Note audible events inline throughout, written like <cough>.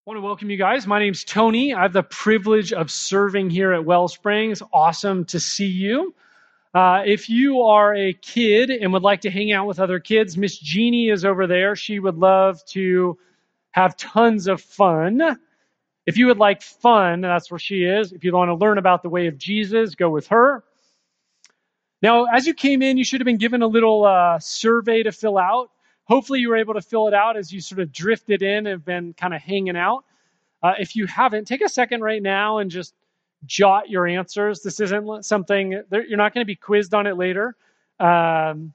I want to welcome you guys. My name's Tony. I have the privilege of serving here at Wellspring. It's awesome to see you. Uh, if you are a kid and would like to hang out with other kids, Miss Jeannie is over there. She would love to have tons of fun. If you would like fun, that's where she is. If you want to learn about the way of Jesus, go with her. Now, as you came in, you should have been given a little uh, survey to fill out. Hopefully, you were able to fill it out as you sort of drifted in and been kind of hanging out. Uh, if you haven't, take a second right now and just jot your answers. This isn't something, you're not going to be quizzed on it later. Um,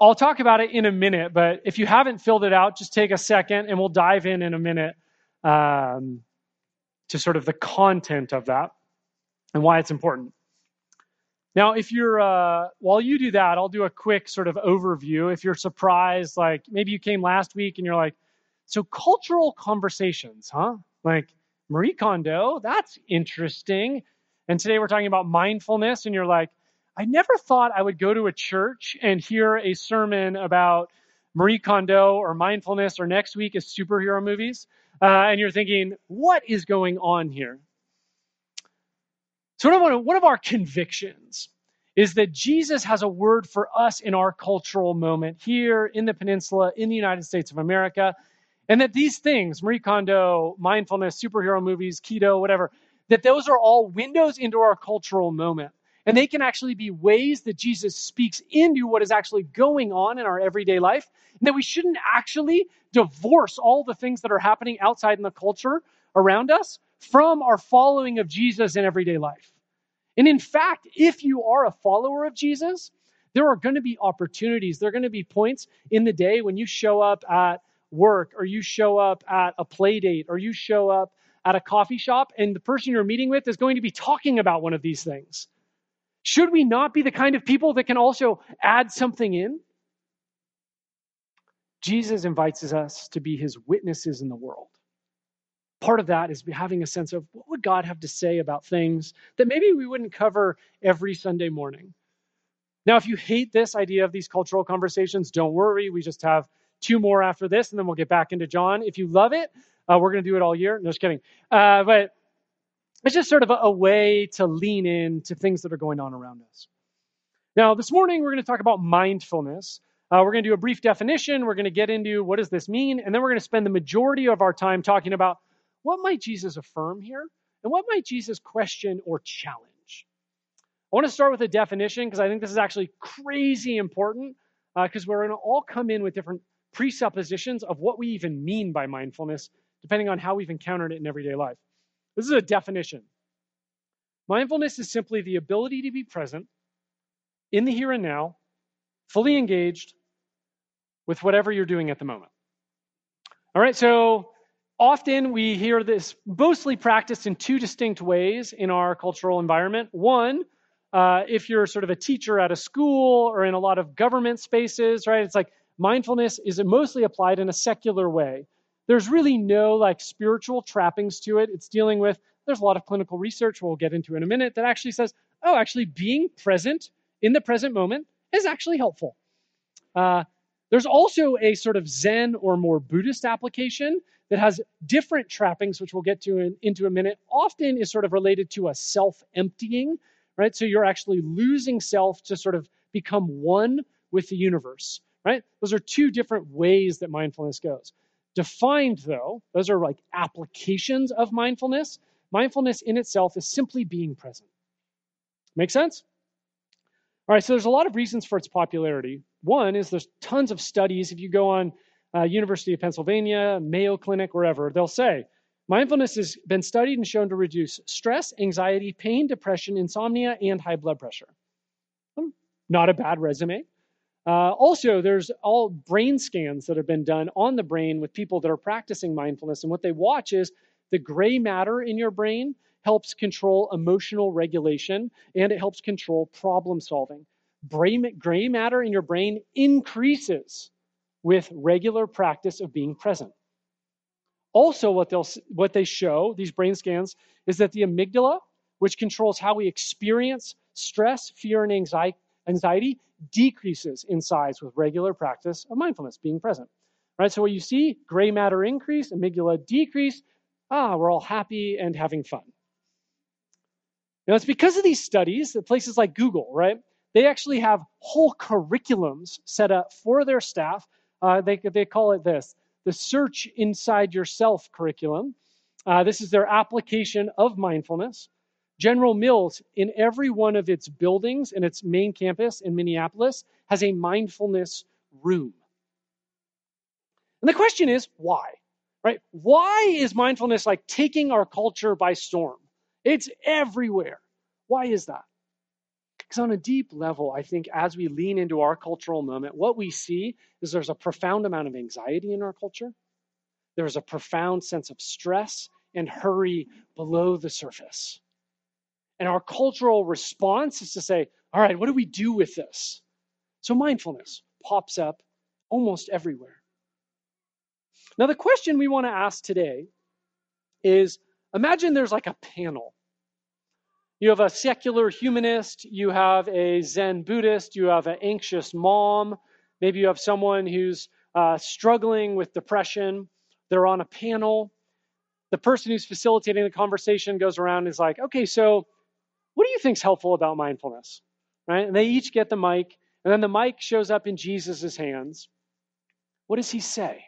I'll talk about it in a minute, but if you haven't filled it out, just take a second and we'll dive in in a minute um, to sort of the content of that and why it's important. Now, if you're, uh, while you do that, I'll do a quick sort of overview. If you're surprised, like maybe you came last week and you're like, so cultural conversations, huh? Like Marie Kondo, that's interesting. And today we're talking about mindfulness, and you're like, I never thought I would go to a church and hear a sermon about Marie Kondo or mindfulness, or next week is superhero movies. Uh, and you're thinking, what is going on here? So, one of, our convictions is that Jesus has a word for us in our cultural moment here in the peninsula, in the United States of America, and that these things, Marie Kondo, mindfulness, superhero movies, keto, whatever, that those are all windows into our cultural moment. And they can actually be ways that Jesus speaks into what is actually going on in our everyday life. And that we shouldn't actually divorce all the things that are happening outside in the culture around us from our following of Jesus in everyday life. And in fact, if you are a follower of Jesus, there are going to be opportunities. There are going to be points in the day when you show up at work or you show up at a play date or you show up at a coffee shop and the person you're meeting with is going to be talking about one of these things. Should we not be the kind of people that can also add something in? Jesus invites us to be his witnesses in the world part of that is having a sense of what would God have to say about things that maybe we wouldn't cover every Sunday morning. Now, if you hate this idea of these cultural conversations, don't worry. We just have two more after this, and then we'll get back into John. If you love it, uh, we're going to do it all year. No, just kidding. Uh, but it's just sort of a, a way to lean in to things that are going on around us. Now, this morning, we're going to talk about mindfulness. Uh, we're going to do a brief definition. We're going to get into what does this mean, and then we're going to spend the majority of our time talking about what might Jesus affirm here? And what might Jesus question or challenge? I want to start with a definition because I think this is actually crazy important because uh, we're going to all come in with different presuppositions of what we even mean by mindfulness, depending on how we've encountered it in everyday life. This is a definition. Mindfulness is simply the ability to be present in the here and now, fully engaged with whatever you're doing at the moment. All right, so often we hear this mostly practiced in two distinct ways in our cultural environment. One, uh, if you're sort of a teacher at a school or in a lot of government spaces, right? It's like mindfulness is mostly applied in a secular way. There's really no like spiritual trappings to it. It's dealing with, there's a lot of clinical research we'll get into in a minute that actually says, oh, actually being present in the present moment is actually helpful. Uh, there's also a sort of Zen or more Buddhist application that has different trappings, which we'll get to in, into a minute, often is sort of related to a self emptying, right? So you're actually losing self to sort of become one with the universe, right? Those are two different ways that mindfulness goes. Defined, though, those are like applications of mindfulness. Mindfulness in itself is simply being present. Make sense? All right, so there's a lot of reasons for its popularity. One is there's tons of studies. If you go on uh, University of Pennsylvania, Mayo Clinic, wherever, they'll say mindfulness has been studied and shown to reduce stress, anxiety, pain, depression, insomnia, and high blood pressure. Hmm, not a bad resume. Uh, also, there's all brain scans that have been done on the brain with people that are practicing mindfulness, and what they watch is the gray matter in your brain helps control emotional regulation and it helps control problem solving. Gray matter in your brain increases with regular practice of being present. Also, what, they'll, what they show, these brain scans, is that the amygdala, which controls how we experience stress, fear, and anxiety, decreases in size with regular practice of mindfulness, being present. Right? So what you see, gray matter increase, amygdala decrease. Ah, we're all happy and having fun. Now it's because of these studies that places like Google, right? They actually have whole curriculums set up for their staff. Uh, they, they call it this the Search Inside Yourself curriculum. Uh, this is their application of mindfulness. General Mills, in every one of its buildings in its main campus in Minneapolis, has a mindfulness room. And the question is, why? Right? Why is mindfulness like taking our culture by storm? It's everywhere. Why is that? Because on a deep level, I think as we lean into our cultural moment, what we see is there's a profound amount of anxiety in our culture. There's a profound sense of stress and hurry below the surface. And our cultural response is to say, all right, what do we do with this? So mindfulness pops up almost everywhere. Now, the question we want to ask today is imagine there's like a panel. You have a secular humanist, you have a Zen Buddhist, you have an anxious mom, maybe you have someone who's uh, struggling with depression. They're on a panel. The person who's facilitating the conversation goes around and is like, okay, so what do you think's helpful about mindfulness? Right? And they each get the mic, and then the mic shows up in Jesus' hands. What does he say?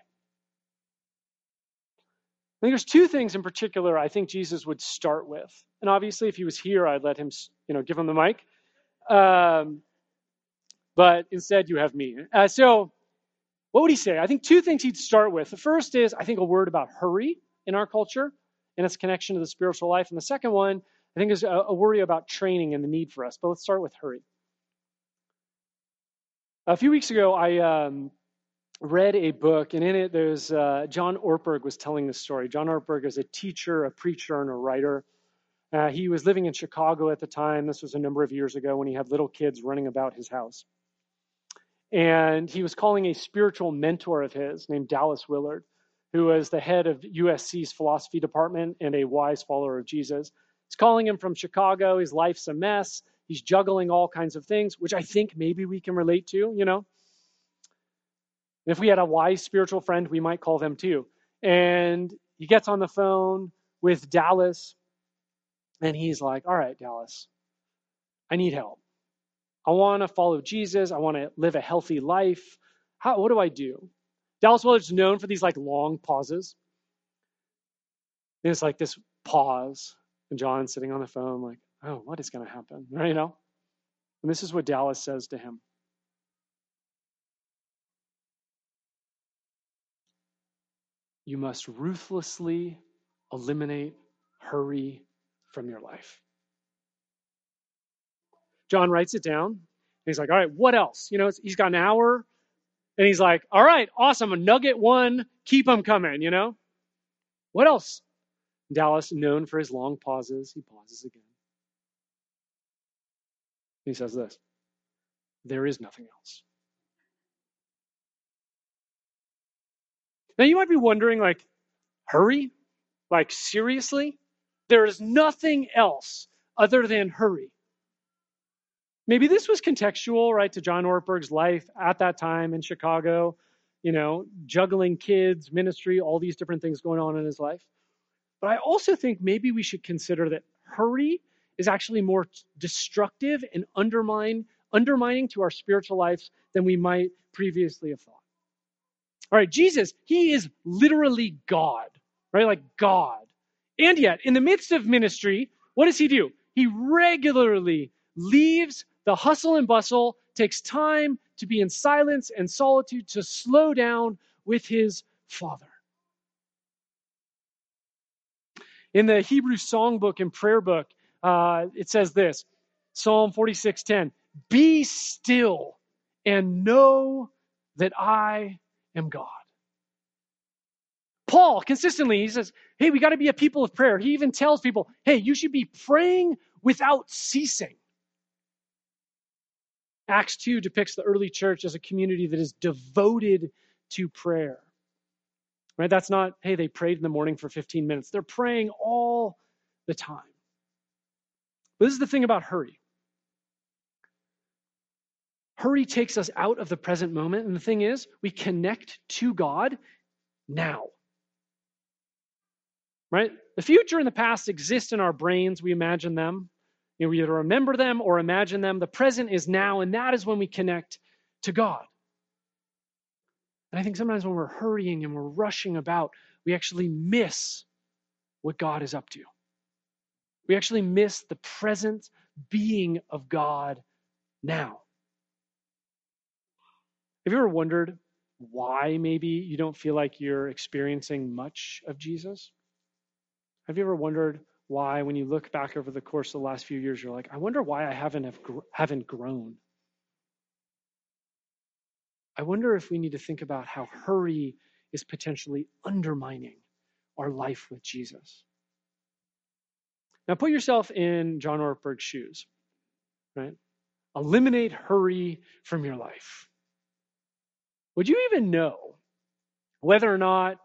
I think there's two things in particular I think Jesus would start with. And obviously, if he was here, I'd let him, you know, give him the mic. Um, but instead, you have me. Uh, so, what would he say? I think two things he'd start with. The first is, I think, a word about hurry in our culture and its connection to the spiritual life. And the second one, I think, is a, a worry about training and the need for us. But let's start with hurry. A few weeks ago, I um, read a book, and in it, there's uh, John Ortberg was telling the story. John Ortberg is a teacher, a preacher, and a writer. Uh, he was living in Chicago at the time. This was a number of years ago when he had little kids running about his house. And he was calling a spiritual mentor of his named Dallas Willard, who was the head of USC's philosophy department and a wise follower of Jesus. He's calling him from Chicago. His life's a mess. He's juggling all kinds of things, which I think maybe we can relate to, you know. If we had a wise spiritual friend, we might call them too. And he gets on the phone with Dallas, and he's like, All right, Dallas, I need help. I want to follow Jesus. I want to live a healthy life. How, what do I do? Dallas Willard's known for these like long pauses. And it's like this pause, and John's sitting on the phone, like, oh, what is going to happen? Right, <laughs> you know? And this is what Dallas says to him. You must ruthlessly eliminate hurry from your life. John writes it down. he's like, all right, what else? You know, he's got an hour. And he's like, all right, awesome. A nugget one, keep them coming, you know? What else? Dallas, known for his long pauses, he pauses again. He says this There is nothing else. Now you might be wondering, like, hurry? Like, seriously? There is nothing else other than hurry. Maybe this was contextual, right, to John Ortberg's life at that time in Chicago, you know, juggling kids, ministry, all these different things going on in his life. But I also think maybe we should consider that hurry is actually more destructive and undermine, undermining to our spiritual lives than we might previously have thought. All right, Jesus, he is literally God, right? Like God. And yet, in the midst of ministry, what does he do? He regularly leaves the hustle and bustle, takes time to be in silence and solitude, to slow down with his Father. In the Hebrew songbook and prayer book, uh, it says this Psalm 46:10, Be still and know that I am God. Paul consistently, he says, hey, we got to be a people of prayer. He even tells people, hey, you should be praying without ceasing. Acts 2 depicts the early church as a community that is devoted to prayer. Right? That's not, hey, they prayed in the morning for 15 minutes. They're praying all the time. But this is the thing about hurry. Hurry takes us out of the present moment. And the thing is, we connect to God now. Right? The future and the past exist in our brains. We imagine them. You know, we either remember them or imagine them. The present is now, and that is when we connect to God. And I think sometimes when we're hurrying and we're rushing about, we actually miss what God is up to. We actually miss the present being of God now. Have you ever wondered why maybe you don't feel like you're experiencing much of Jesus? Have you ever wondered why, when you look back over the course of the last few years, you're like, I wonder why I haven't have, haven't grown? I wonder if we need to think about how hurry is potentially undermining our life with Jesus. Now, put yourself in John Ortberg's shoes, right? Eliminate hurry from your life. Would you even know whether or not,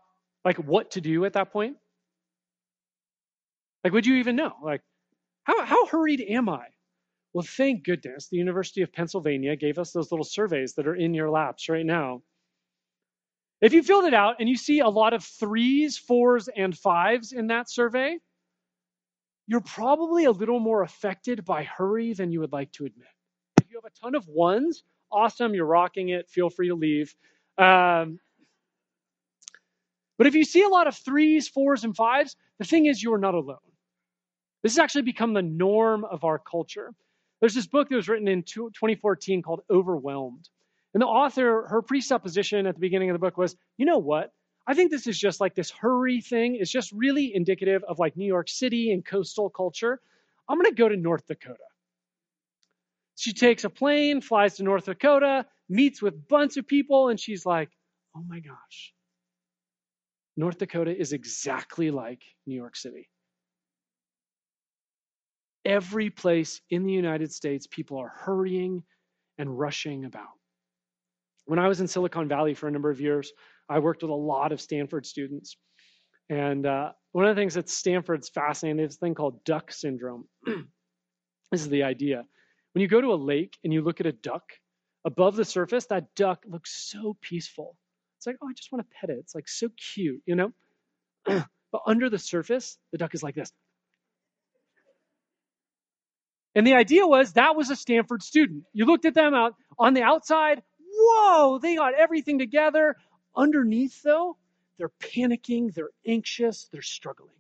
like, what to do at that point? Like, would you even know? Like, how, how hurried am I? Well, thank goodness the University of Pennsylvania gave us those little surveys that are in your laps right now. If you filled it out and you see a lot of threes, fours, and fives in that survey, you're probably a little more affected by hurry than you would like to admit. If you have a ton of ones, awesome, you're rocking it, feel free to leave. Um, but if you see a lot of threes, fours, and fives, the thing is, you are not alone. This has actually become the norm of our culture. There's this book that was written in 2014 called Overwhelmed. And the author, her presupposition at the beginning of the book was, you know what? I think this is just like this hurry thing is just really indicative of like New York City and coastal culture. I'm going to go to North Dakota. She takes a plane, flies to North Dakota, meets with a bunch of people, and she's like, oh my gosh, North Dakota is exactly like New York City. Every place in the United States, people are hurrying and rushing about. When I was in Silicon Valley for a number of years, I worked with a lot of Stanford students. And uh, one of the things that Stanford's fascinating is this thing called duck syndrome. <clears throat> this is the idea. When you go to a lake and you look at a duck, above the surface, that duck looks so peaceful. It's like, oh, I just want to pet it. It's like so cute, you know? <clears throat> but under the surface, the duck is like this. And the idea was that was a Stanford student. You looked at them out on the outside, whoa, they got everything together. Underneath, though, they're panicking, they're anxious, they're struggling.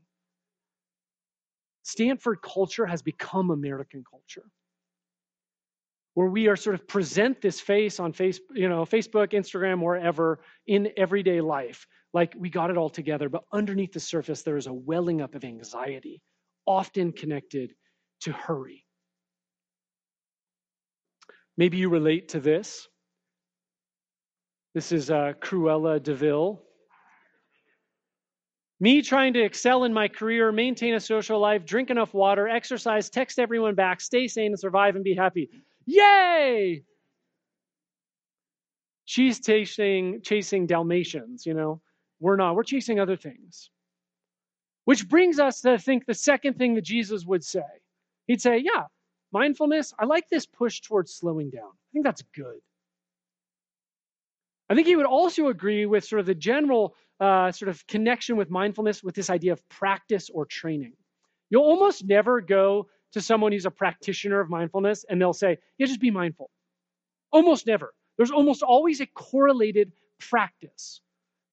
Stanford culture has become American culture. Where we are sort of present this face on face, you know, Facebook, Instagram, wherever in everyday life, like we got it all together, but underneath the surface there is a welling up of anxiety, often connected to hurry. Maybe you relate to this. This is uh, Cruella de Vil. Me trying to excel in my career, maintain a social life, drink enough water, exercise, text everyone back, stay sane, and survive and be happy. Yay! She's chasing, chasing Dalmatians, you know. We're not. We're chasing other things. Which brings us to think the second thing that Jesus would say. He'd say, Yeah, mindfulness, I like this push towards slowing down. I think that's good. I think he would also agree with sort of the general uh, sort of connection with mindfulness with this idea of practice or training. You'll almost never go to someone who's a practitioner of mindfulness and they'll say, yeah, just be mindful. Almost never. There's almost always a correlated practice.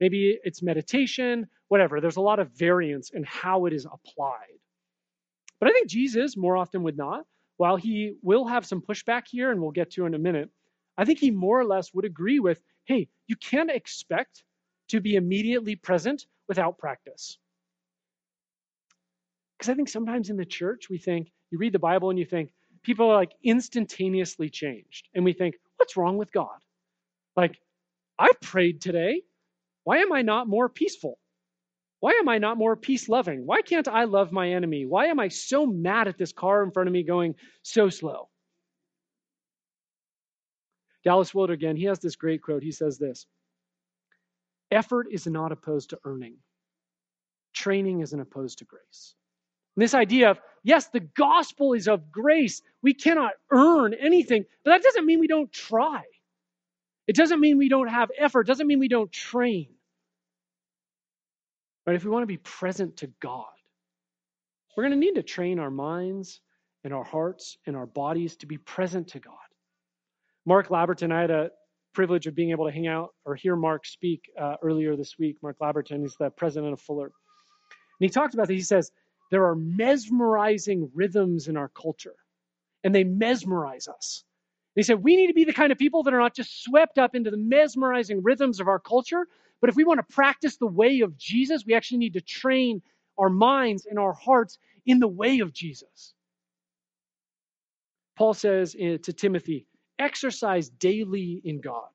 Maybe it's meditation, whatever. There's a lot of variance in how it is applied. But I think Jesus, more often would not, while he will have some pushback here, and we'll get to in a minute, I think he more or less would agree with hey, you can't expect to be immediately present without practice. Because I think sometimes in the church, we think, you read the Bible and you think, people are like instantaneously changed. And we think, what's wrong with God? Like, I prayed today. Why am I not more peaceful? Why am I not more peace loving? Why can't I love my enemy? Why am I so mad at this car in front of me going so slow? Dallas Willard again, he has this great quote. He says this Effort is not opposed to earning, training isn't opposed to grace. This idea of, yes, the gospel is of grace. We cannot earn anything, but that doesn't mean we don't try. It doesn't mean we don't have effort. It doesn't mean we don't train. But if we want to be present to God, we're going to need to train our minds and our hearts and our bodies to be present to God. Mark Labberton, I had a privilege of being able to hang out or hear Mark speak uh, earlier this week. Mark Labberton is the president of Fuller. And he talked about that. He says, there are mesmerizing rhythms in our culture, and they mesmerize us. They he said, we need to be the kind of people that are not just swept up into the mesmerizing rhythms of our culture, but if we want to practice the way of Jesus, we actually need to train our minds and our hearts in the way of Jesus. Paul says eh, to Timothy, exercise daily in God.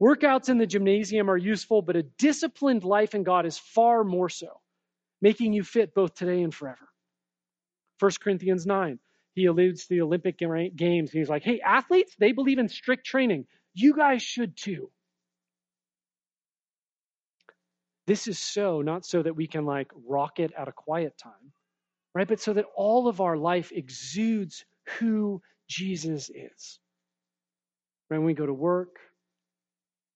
Workouts in the gymnasium are useful, but a disciplined life in God is far more so, making you fit both today and forever. 1 Corinthians 9, he alludes to the Olympic Games. He's like, hey, athletes, they believe in strict training. You guys should too. This is so, not so that we can like rock it at a quiet time, right? But so that all of our life exudes who Jesus is. Right? When we go to work,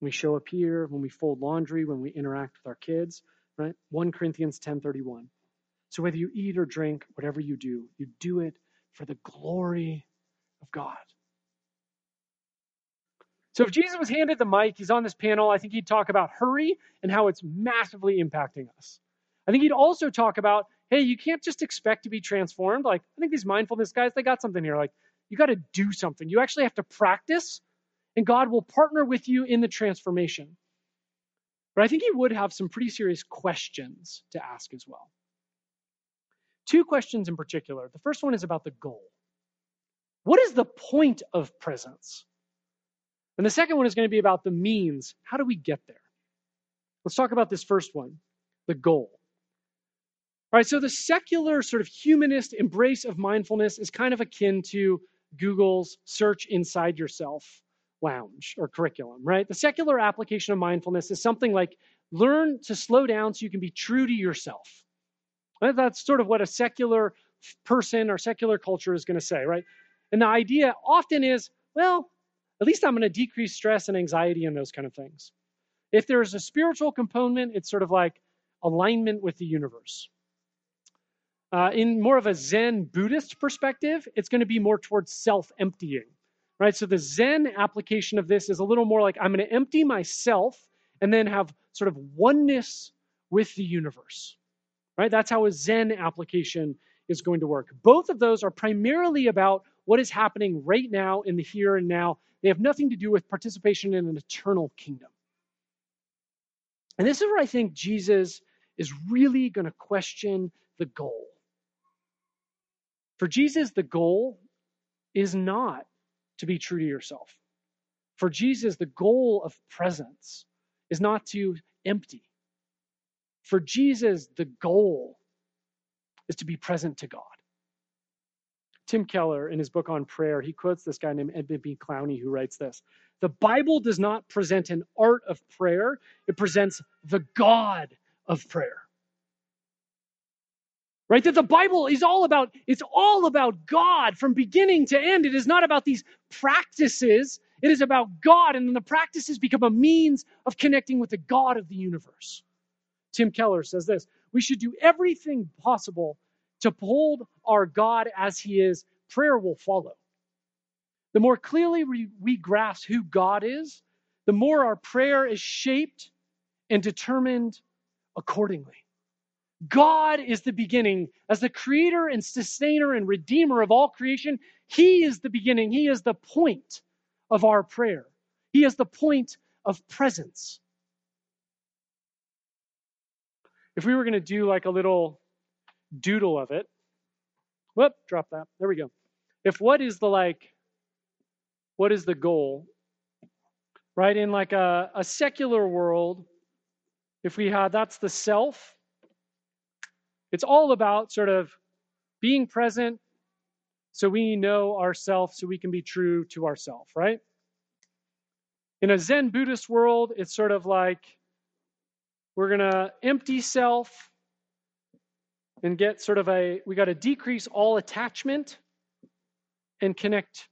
when we show up here, when we fold laundry, when we interact with our kids, right? 1 Corinthians 10:31. So whether you eat or drink, whatever you do, you do it for the glory of God. So if Jesus was handed the mic, he's on this panel, I think he'd talk about hurry and how it's massively impacting us. I think he'd also talk about, hey, you can't just expect to be transformed. Like, I think these mindfulness guys, they got something here. Like, you got to do something. You actually have to practice, and God will partner with you in the transformation. But I think he would have some pretty serious questions to ask as well. Two questions in particular. The first one is about the goal. What is the point of presence? And the second one is going to be about the means. How do we get there? Let's talk about this first one the goal. All right, so the secular sort of humanist embrace of mindfulness is kind of akin to Google's search inside yourself lounge or curriculum, right? The secular application of mindfulness is something like learn to slow down so you can be true to yourself. Right? That's sort of what a secular person or secular culture is going to say, right? And the idea often is, well, at least I'm going to decrease stress and anxiety and those kind of things. If there's a spiritual component, it's sort of like alignment with the universe. Uh, in more of a Zen Buddhist perspective, it's going to be more towards self emptying, right? So the Zen application of this is a little more like I'm going to empty myself and then have sort of oneness with the universe, right? That's how a Zen application is going to work. Both of those are primarily about what is happening right now in the here and now they have nothing to do with participation in an eternal kingdom. And this is where I think Jesus is really going to question the goal. For Jesus, the goal is not to be true to yourself. For Jesus, the goal of presence is not to empty. For Jesus, the goal is to be present to God. Tim Keller, in his book on prayer, he quotes this guy named Edmund P. Clowney who writes this The Bible does not present an art of prayer, it presents the God of prayer. Right? That the Bible is all about, it's all about God from beginning to end. It is not about these practices. It is about God, and then the practices become a means of connecting with the God of the universe. Tim Keller says this We should do everything possible to hold our God as He is, prayer will follow. The more clearly we, we grasp who God is, the more our prayer is shaped and determined accordingly. God is the beginning. As the creator and sustainer and redeemer of all creation, He is the beginning. He is the point of our prayer. He is the point of presence. If we were going to do like a little doodle of it. Whoop, drop that. There we go. If what is the like, what is the goal? Right? In like a, a secular world, if we had that's the self, it's all about sort of being present so we know ourselves, so we can be true to ourselves, right? In a Zen Buddhist world, it's sort of like we're going to empty self and get sort of a, we got to decrease all attachment and connect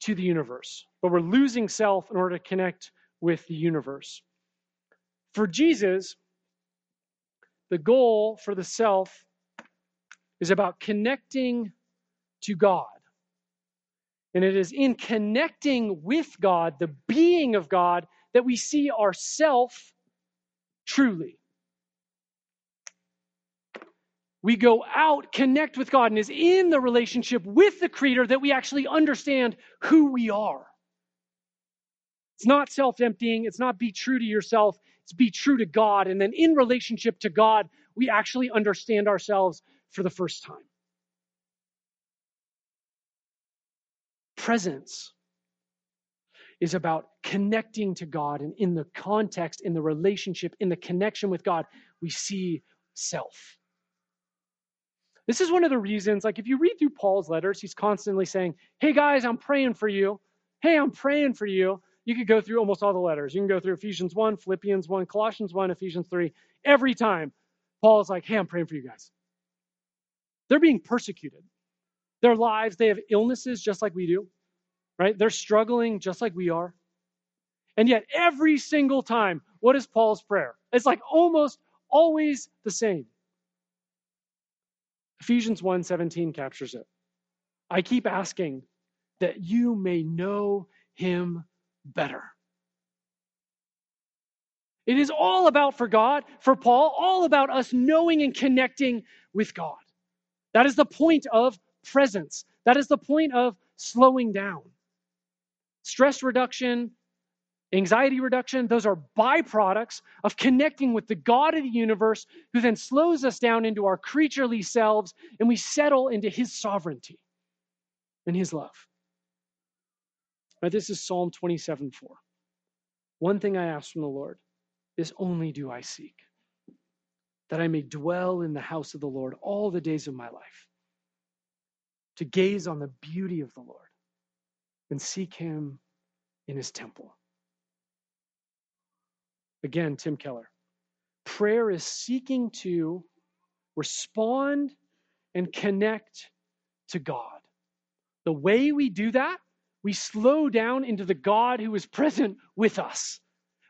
to the universe. But we're losing self in order to connect with the universe. For Jesus, the goal for the self is about connecting to God. And it is in connecting with God, the being of God, that we see ourself truly. We go out, connect with God, and is in the relationship with the Creator that we actually understand who we are. It's not self emptying, it's not be true to yourself, be true to God. And then in relationship to God, we actually understand ourselves for the first time. Presence is about connecting to God. And in the context, in the relationship, in the connection with God, we see self. This is one of the reasons, like if you read through Paul's letters, he's constantly saying, Hey guys, I'm praying for you. Hey, I'm praying for you. You could go through almost all the letters. You can go through Ephesians 1, Philippians 1, Colossians 1, Ephesians 3. Every time, Paul is like, Hey, I'm praying for you guys. They're being persecuted. Their lives, they have illnesses just like we do, right? They're struggling just like we are. And yet, every single time, what is Paul's prayer? It's like almost always the same. Ephesians 1:17 captures it. I keep asking that you may know him better. It is all about for God, for Paul, all about us knowing and connecting with God. That is the point of presence. That is the point of slowing down. Stress reduction, anxiety reduction, those are byproducts of connecting with the God of the universe who then slows us down into our creaturely selves and we settle into his sovereignty and his love. Right, this is Psalm 27 4. One thing I ask from the Lord, this only do I seek that I may dwell in the house of the Lord all the days of my life, to gaze on the beauty of the Lord and seek him in his temple. Again, Tim Keller. Prayer is seeking to respond and connect to God. The way we do that, we slow down into the God who is present with us.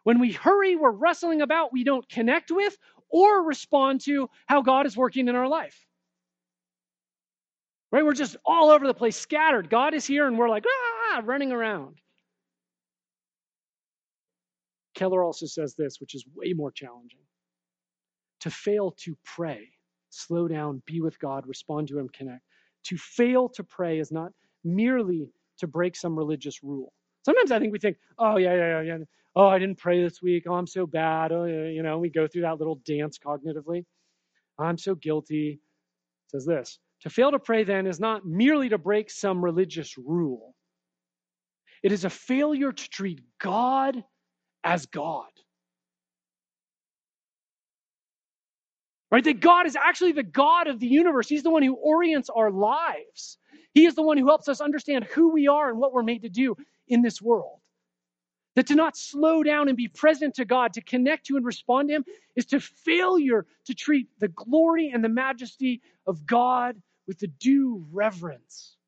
When we hurry, we're wrestling about, we don't connect with or respond to how God is working in our life. Right? We're just all over the place, scattered. God is here, and we're like, ah, running around. Keller also says this, which is way more challenging. To fail to pray, slow down, be with God, respond to Him, connect. To fail to pray is not merely to break some religious rule. Sometimes I think we think, oh, yeah, yeah, yeah, yeah oh, I didn't pray this week. Oh, I'm so bad. Oh, you know, we go through that little dance cognitively. I'm so guilty. It says this To fail to pray then is not merely to break some religious rule, it is a failure to treat God as God. Right? That God is actually the God of the universe. He's the one who orients our lives. He is the one who helps us understand who we are and what we're made to do in this world. That to not slow down and be present to God, to connect to and respond to Him, is to failure to treat the glory and the majesty of God with the due reverence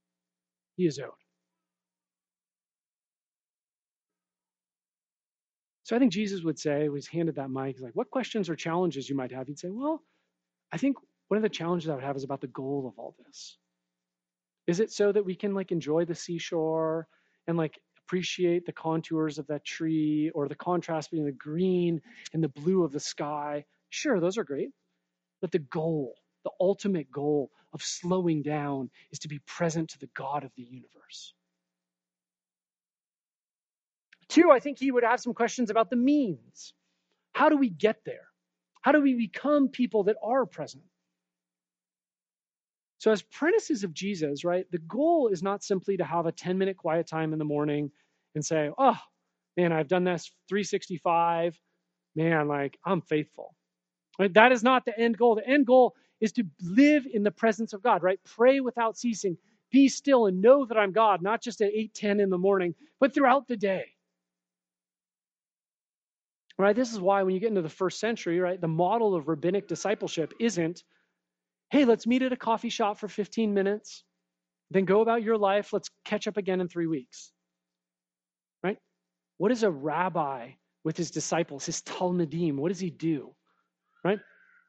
He is owed. So I think Jesus would say, when he's handed that mic, he's like, what questions or challenges you might have? He'd say, well, I think one of the challenges I would have is about the goal of all this. Is it so that we can like enjoy the seashore and like appreciate the contours of that tree or the contrast between the green and the blue of the sky. Sure, those are great. But the goal, the ultimate goal of slowing down is to be present to the God of the universe. Two, I think he would have some questions about the means. How do we get there? How do we become people that are present? So, as apprentices of Jesus, right, the goal is not simply to have a 10 minute quiet time in the morning and say, oh, man, I've done this 365. Man, like, I'm faithful. Right? That is not the end goal. The end goal is to live in the presence of God, right? Pray without ceasing. Be still and know that I'm God, not just at 8, 10 in the morning, but throughout the day. Right? This is why when you get into the first century, right, the model of rabbinic discipleship isn't Hey, let's meet at a coffee shop for 15 minutes, then go about your life. Let's catch up again in three weeks. Right? What is a rabbi with his disciples, his Talmidim? What does he do? Right?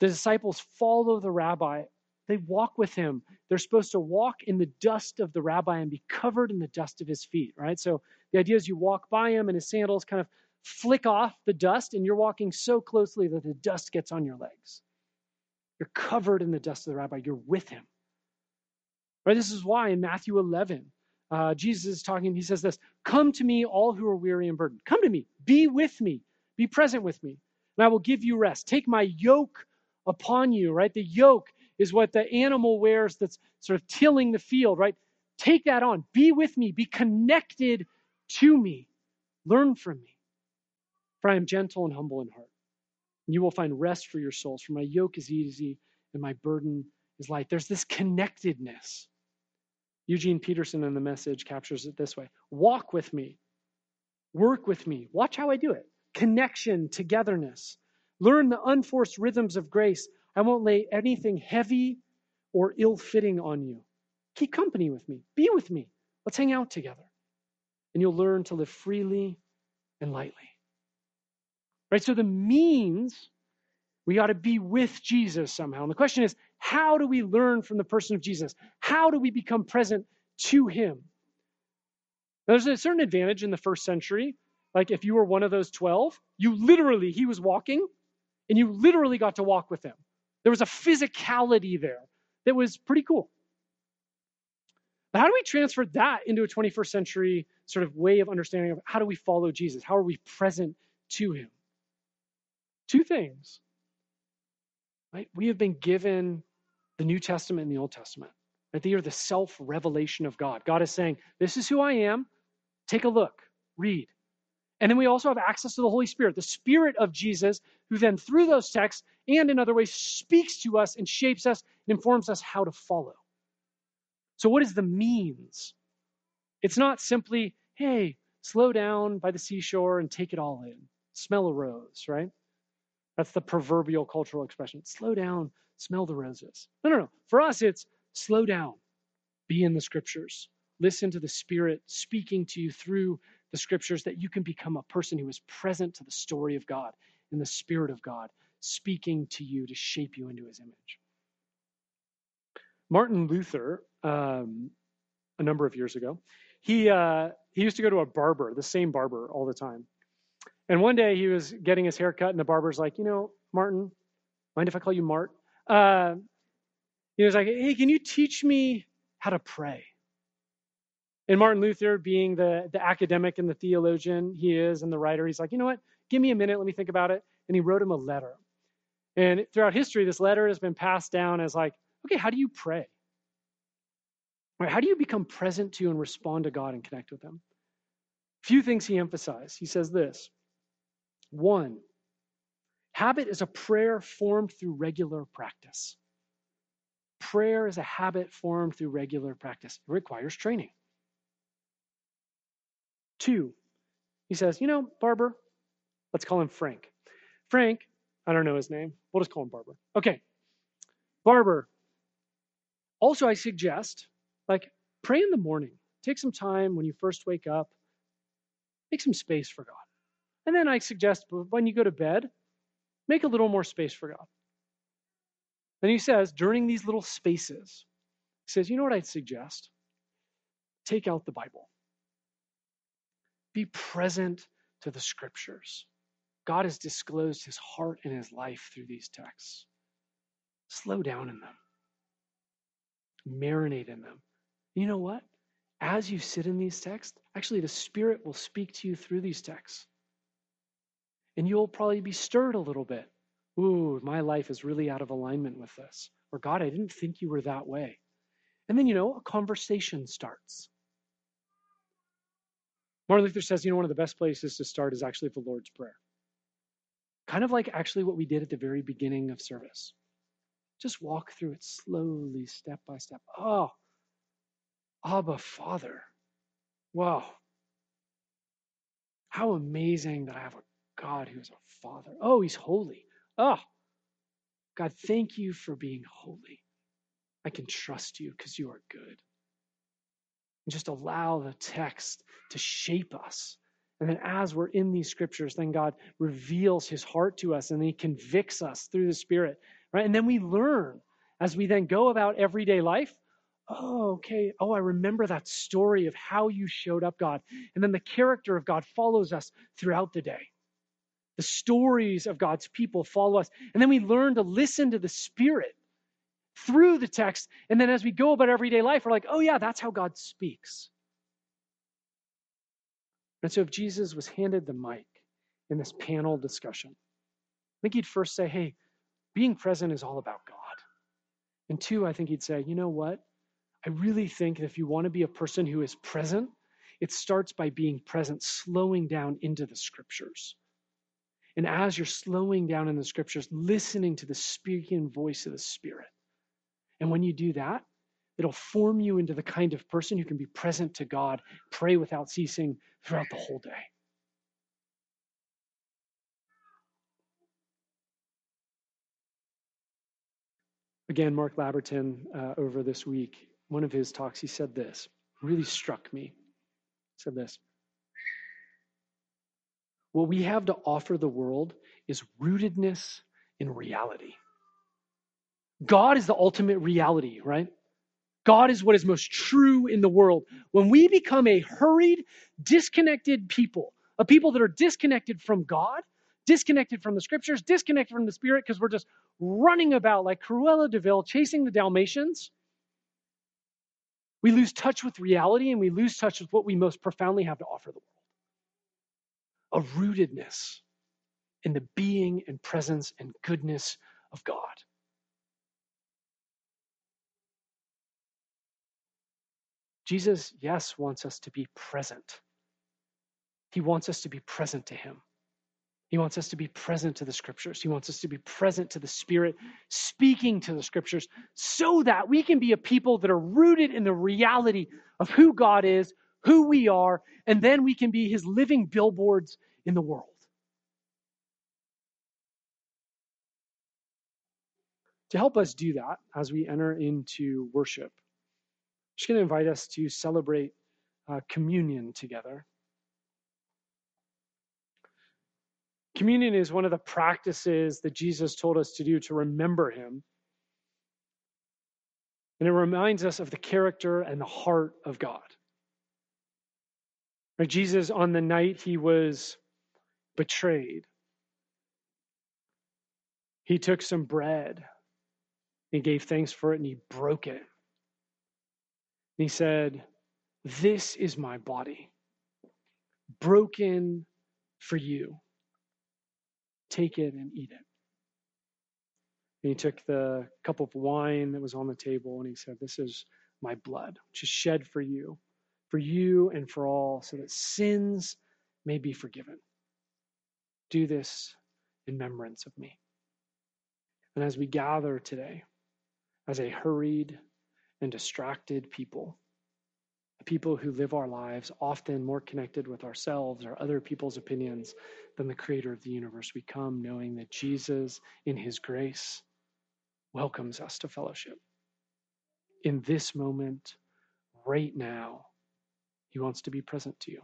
The disciples follow the rabbi. They walk with him. They're supposed to walk in the dust of the rabbi and be covered in the dust of his feet, right? So the idea is you walk by him and his sandals kind of flick off the dust, and you're walking so closely that the dust gets on your legs. You're covered in the dust of the rabbi. You're with him. Right? This is why in Matthew 11, uh, Jesus is talking. He says this Come to me, all who are weary and burdened. Come to me. Be with me. Be present with me. And I will give you rest. Take my yoke upon you, right? The yoke is what the animal wears that's sort of tilling the field, right? Take that on. Be with me. Be connected to me. Learn from me. For I am gentle and humble in heart. And you will find rest for your souls. For my yoke is easy and my burden is light. There's this connectedness. Eugene Peterson in the message captures it this way Walk with me. Work with me. Watch how I do it. Connection, togetherness. Learn the unforced rhythms of grace. I won't lay anything heavy or ill fitting on you. Keep company with me. Be with me. Let's hang out together. And you'll learn to live freely and lightly. Right? So the means we ought to be with Jesus somehow. And the question is, how do we learn from the person of Jesus? How do we become present to him? Now, there's a certain advantage in the first century. Like if you were one of those 12, you literally, he was walking, and you literally got to walk with him. There was a physicality there that was pretty cool. But how do we transfer that into a 21st century sort of way of understanding of how do we follow Jesus? How are we present to him? Two things. Right? We have been given the New Testament and the Old Testament. Right? They are the self-revelation of God. God is saying, This is who I am. Take a look, read. And then we also have access to the Holy Spirit, the Spirit of Jesus, who then, through those texts and in other ways, speaks to us and shapes us and informs us how to follow. So, what is the means? It's not simply, hey, slow down by the seashore and take it all in. Smell a rose, right? That's the proverbial cultural expression. Slow down, smell the roses. No, no, no. For us, it's slow down, be in the scriptures, listen to the Spirit speaking to you through the scriptures that you can become a person who is present to the story of God in the Spirit of God, speaking to you to shape you into his image. Martin Luther, um, a number of years ago, he, uh, he used to go to a barber, the same barber, all the time. And one day he was getting his hair cut, and the barber's like, You know, Martin, mind if I call you Mart? Uh, he was like, Hey, can you teach me how to pray? And Martin Luther, being the, the academic and the theologian he is and the writer, he's like, you know what? Give me a minute. Let me think about it. And he wrote him a letter. And throughout history, this letter has been passed down as like, okay, how do you pray? Right, how do you become present to and respond to God and connect with Him? A few things he emphasized. He says this one, habit is a prayer formed through regular practice. Prayer is a habit formed through regular practice. It requires training. Two, he says, You know, Barber, let's call him Frank. Frank, I don't know his name. We'll just call him Barber. Okay. Barber. Also, I suggest, like, pray in the morning. Take some time when you first wake up. Make some space for God. And then I suggest when you go to bed, make a little more space for God. And he says, during these little spaces, he says, you know what I'd suggest? Take out the Bible. Be present to the scriptures. God has disclosed his heart and his life through these texts. Slow down in them, marinate in them. You know what? As you sit in these texts, actually, the Spirit will speak to you through these texts. And you'll probably be stirred a little bit. Ooh, my life is really out of alignment with this. Or, God, I didn't think you were that way. And then, you know, a conversation starts. Martin Luther says, you know, one of the best places to start is actually the Lord's Prayer. Kind of like actually what we did at the very beginning of service. Just walk through it slowly, step by step. Oh, Abba, Father. Wow. How amazing that I have a God who is a Father. Oh, He's holy. Oh, God, thank you for being holy. I can trust you because you are good. And just allow the text to shape us. And then as we're in these scriptures, then God reveals his heart to us and he convicts us through the Spirit, right? And then we learn as we then go about everyday life. Oh, okay. Oh, I remember that story of how you showed up, God. And then the character of God follows us throughout the day. The stories of God's people follow us. And then we learn to listen to the Spirit through the text. And then as we go about everyday life, we're like, oh, yeah, that's how God speaks. And so if Jesus was handed the mic in this panel discussion, I think he'd first say, hey, being present is all about God. And two, I think he'd say, you know what? I really think that if you want to be a person who is present, it starts by being present, slowing down into the scriptures. And as you're slowing down in the scriptures, listening to the speaking voice of the Spirit. And when you do that, it'll form you into the kind of person who can be present to God, pray without ceasing throughout the whole day. Again, Mark Labberton, uh, over this week, one of his talks, he said this, really struck me. He said this What we have to offer the world is rootedness in reality. God is the ultimate reality, right? God is what is most true in the world. When we become a hurried, disconnected people, a people that are disconnected from God, disconnected from the scriptures, disconnected from the spirit, because we're just running about like Cruella de Vil chasing the Dalmatians, we lose touch with reality and we lose touch with what we most profoundly have to offer the world a rootedness in the being and presence and goodness of God. Jesus, yes, wants us to be present. He wants us to be present to Him. He wants us to be present to the scriptures. He wants us to be present to the Spirit, speaking to the scriptures, so that we can be a people that are rooted in the reality of who God is, who we are, and then we can be His living billboards in the world. To help us do that as we enter into worship, just going to invite us to celebrate uh, communion together. Communion is one of the practices that Jesus told us to do to remember him. And it reminds us of the character and the heart of God. Right, Jesus, on the night he was betrayed, he took some bread, he gave thanks for it, and he broke it. And he said, This is my body, broken for you. Take it and eat it. And he took the cup of wine that was on the table and he said, This is my blood, which is shed for you, for you and for all, so that sins may be forgiven. Do this in remembrance of me. And as we gather today, as a hurried, and distracted people. People who live our lives often more connected with ourselves or other people's opinions than the creator of the universe. We come knowing that Jesus, in his grace, welcomes us to fellowship. In this moment, right now, he wants to be present to you.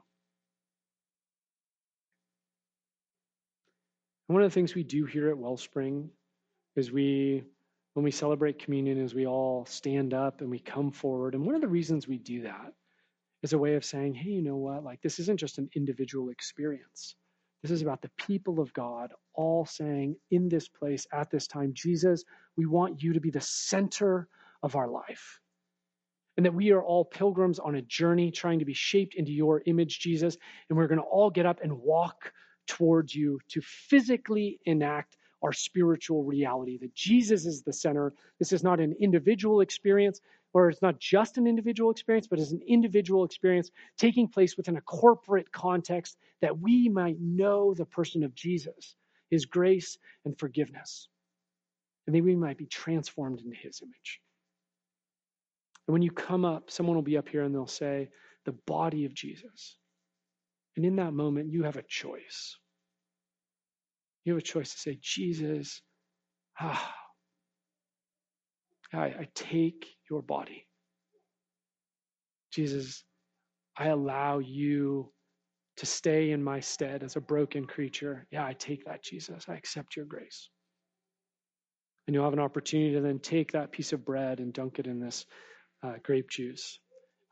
And one of the things we do here at Wellspring is we when we celebrate communion is we all stand up and we come forward. And one of the reasons we do that is a way of saying, hey, you know what? Like, this isn't just an individual experience. This is about the people of God all saying in this place at this time, Jesus, we want you to be the center of our life. And that we are all pilgrims on a journey trying to be shaped into your image, Jesus. And we're going to all get up and walk towards you to physically enact our spiritual reality, that Jesus is the center. This is not an individual experience, or it's not just an individual experience, but it's an individual experience taking place within a corporate context that we might know the person of Jesus, his grace and forgiveness, and that we might be transformed into his image. And when you come up, someone will be up here and they'll say, the body of Jesus. And in that moment, you have a choice. You have a choice to say, Jesus, ah, I, I take your body. Jesus, I allow you to stay in my stead as a broken creature. Yeah, I take that, Jesus. I accept your grace. And you'll have an opportunity to then take that piece of bread and dunk it in this uh, grape juice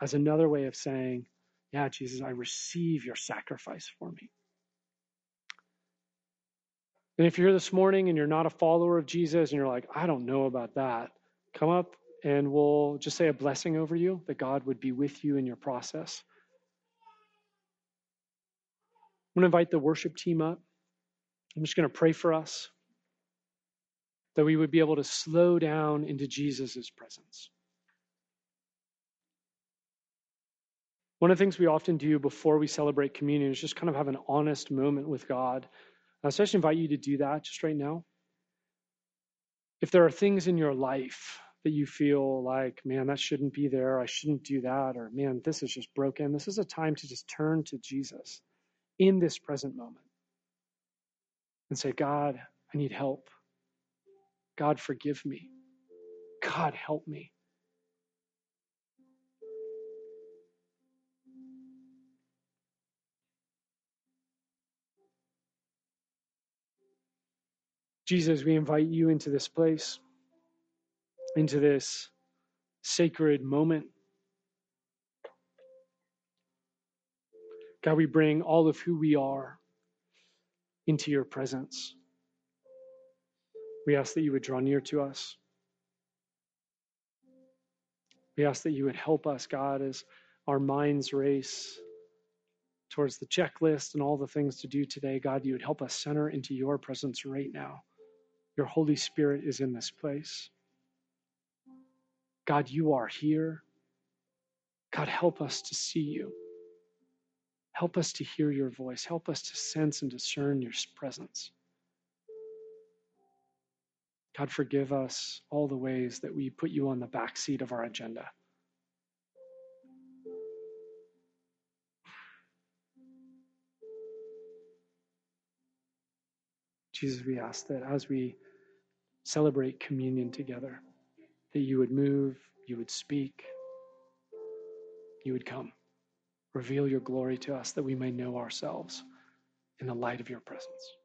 as another way of saying, Yeah, Jesus, I receive your sacrifice for me. And if you're here this morning and you're not a follower of Jesus and you're like, I don't know about that, come up and we'll just say a blessing over you that God would be with you in your process. I'm going to invite the worship team up. I'm just going to pray for us that we would be able to slow down into Jesus' presence. One of the things we often do before we celebrate communion is just kind of have an honest moment with God. I especially invite you to do that just right now. If there are things in your life that you feel like, man, that shouldn't be there, I shouldn't do that, or man, this is just broken, this is a time to just turn to Jesus in this present moment and say, God, I need help. God, forgive me. God, help me. Jesus, we invite you into this place, into this sacred moment. God, we bring all of who we are into your presence. We ask that you would draw near to us. We ask that you would help us, God, as our minds race towards the checklist and all the things to do today. God, you would help us center into your presence right now. Your Holy Spirit is in this place. God, you are here. God, help us to see you. Help us to hear your voice. Help us to sense and discern your presence. God, forgive us all the ways that we put you on the back seat of our agenda. Jesus, we ask that as we celebrate communion together, that you would move, you would speak, you would come. Reveal your glory to us that we may know ourselves in the light of your presence.